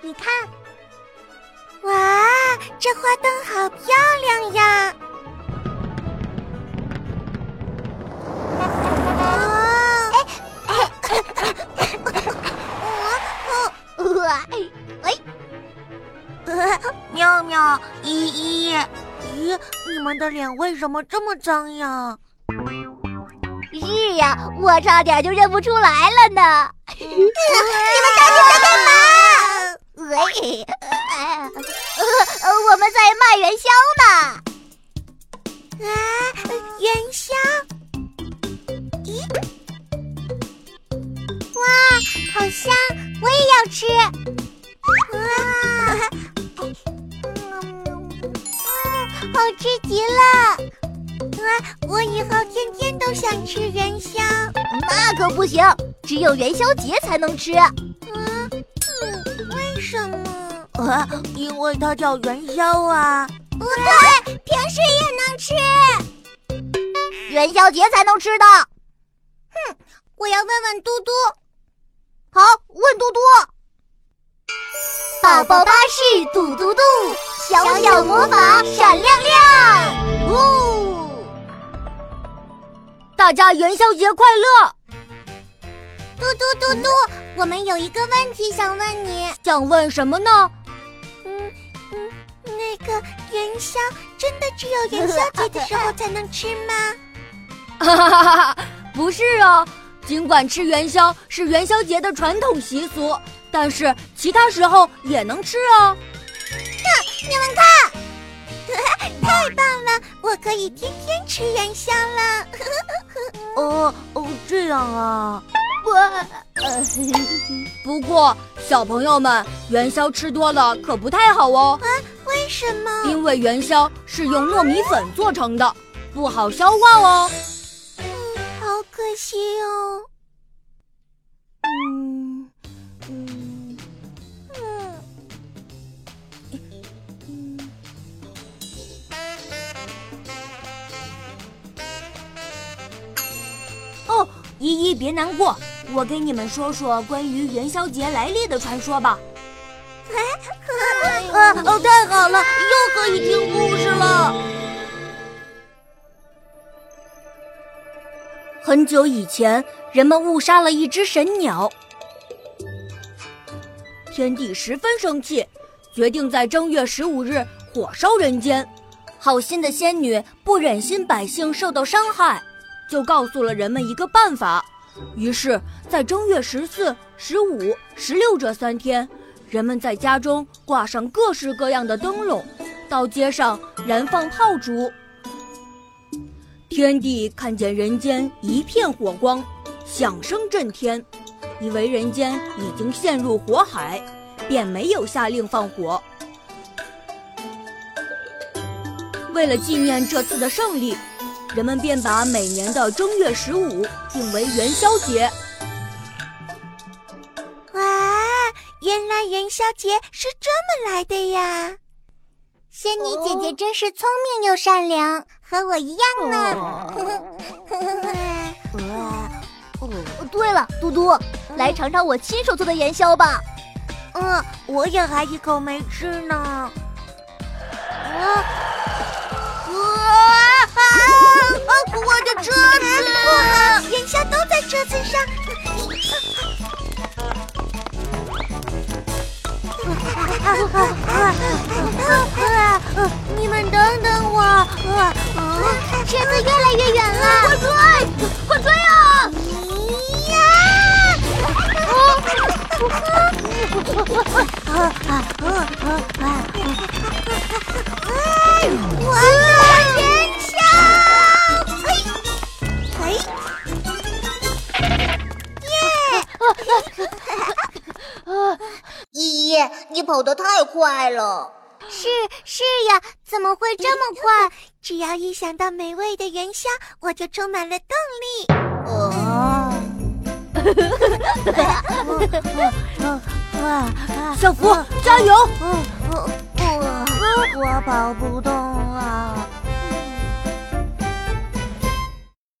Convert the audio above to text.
你看，哇，这花灯好漂亮呀。啊，哎哎。喵喵，依依，咦，你们的脸为什么这么脏呀？是呀，我差点就认不出来了呢。你们在。香！我也要吃。哇，嗯，好吃极了。啊我以后天天都想吃元宵，那可不行，只有元宵节才能吃。嗯，为什么？啊，因为它叫元宵啊。不对，平时也能吃，元宵节才能吃的。哼，我要问问嘟嘟。好，问嘟嘟。宝宝巴士嘟嘟嘟，小小魔法闪亮亮。哦。大家元宵节快乐！嘟嘟嘟嘟，我们有一个问题想问你，想问什么呢？嗯嗯，那个元宵真的只有元宵节的时候才能吃吗？哈哈哈哈哈！不是啊，尽管吃元宵是元宵节的传统习俗，但是其他时候也能吃哦。看，你们看。太棒了！我可以天天吃元宵了。哦哦，这样啊。我呃，不过小朋友们，元宵吃多了可不太好哦。啊？为什么？因为元宵是用糯米粉做成的，不好消化哦。嗯，好可惜哦。依依，别难过，我给你们说说关于元宵节来历的传说吧。啊哦，太好了，又可以听故事了。很久以前，人们误杀了一只神鸟，天帝十分生气，决定在正月十五日火烧人间。好心的仙女不忍心百姓受到伤害。就告诉了人们一个办法，于是，在正月十四、十五、十六这三天，人们在家中挂上各式各样的灯笼，到街上燃放炮竹。天帝看见人间一片火光，响声震天，以为人间已经陷入火海，便没有下令放火。为了纪念这次的胜利。人们便把每年的正月十五定为元宵节。哇，原来元宵节是这么来的呀！仙女姐姐真是聪明又善良，和我一样呢。对了，嘟嘟，来尝尝我亲手做的元宵吧。嗯，我也还一口没吃呢。车子上。你们等等我，车子越来越远了，快追，快追啊！我。依依，你跑得太快了！是是呀，怎么会这么快？只要一想到美味的元宵，我就充满了动力。哦，小福，加油！我我跑不动了。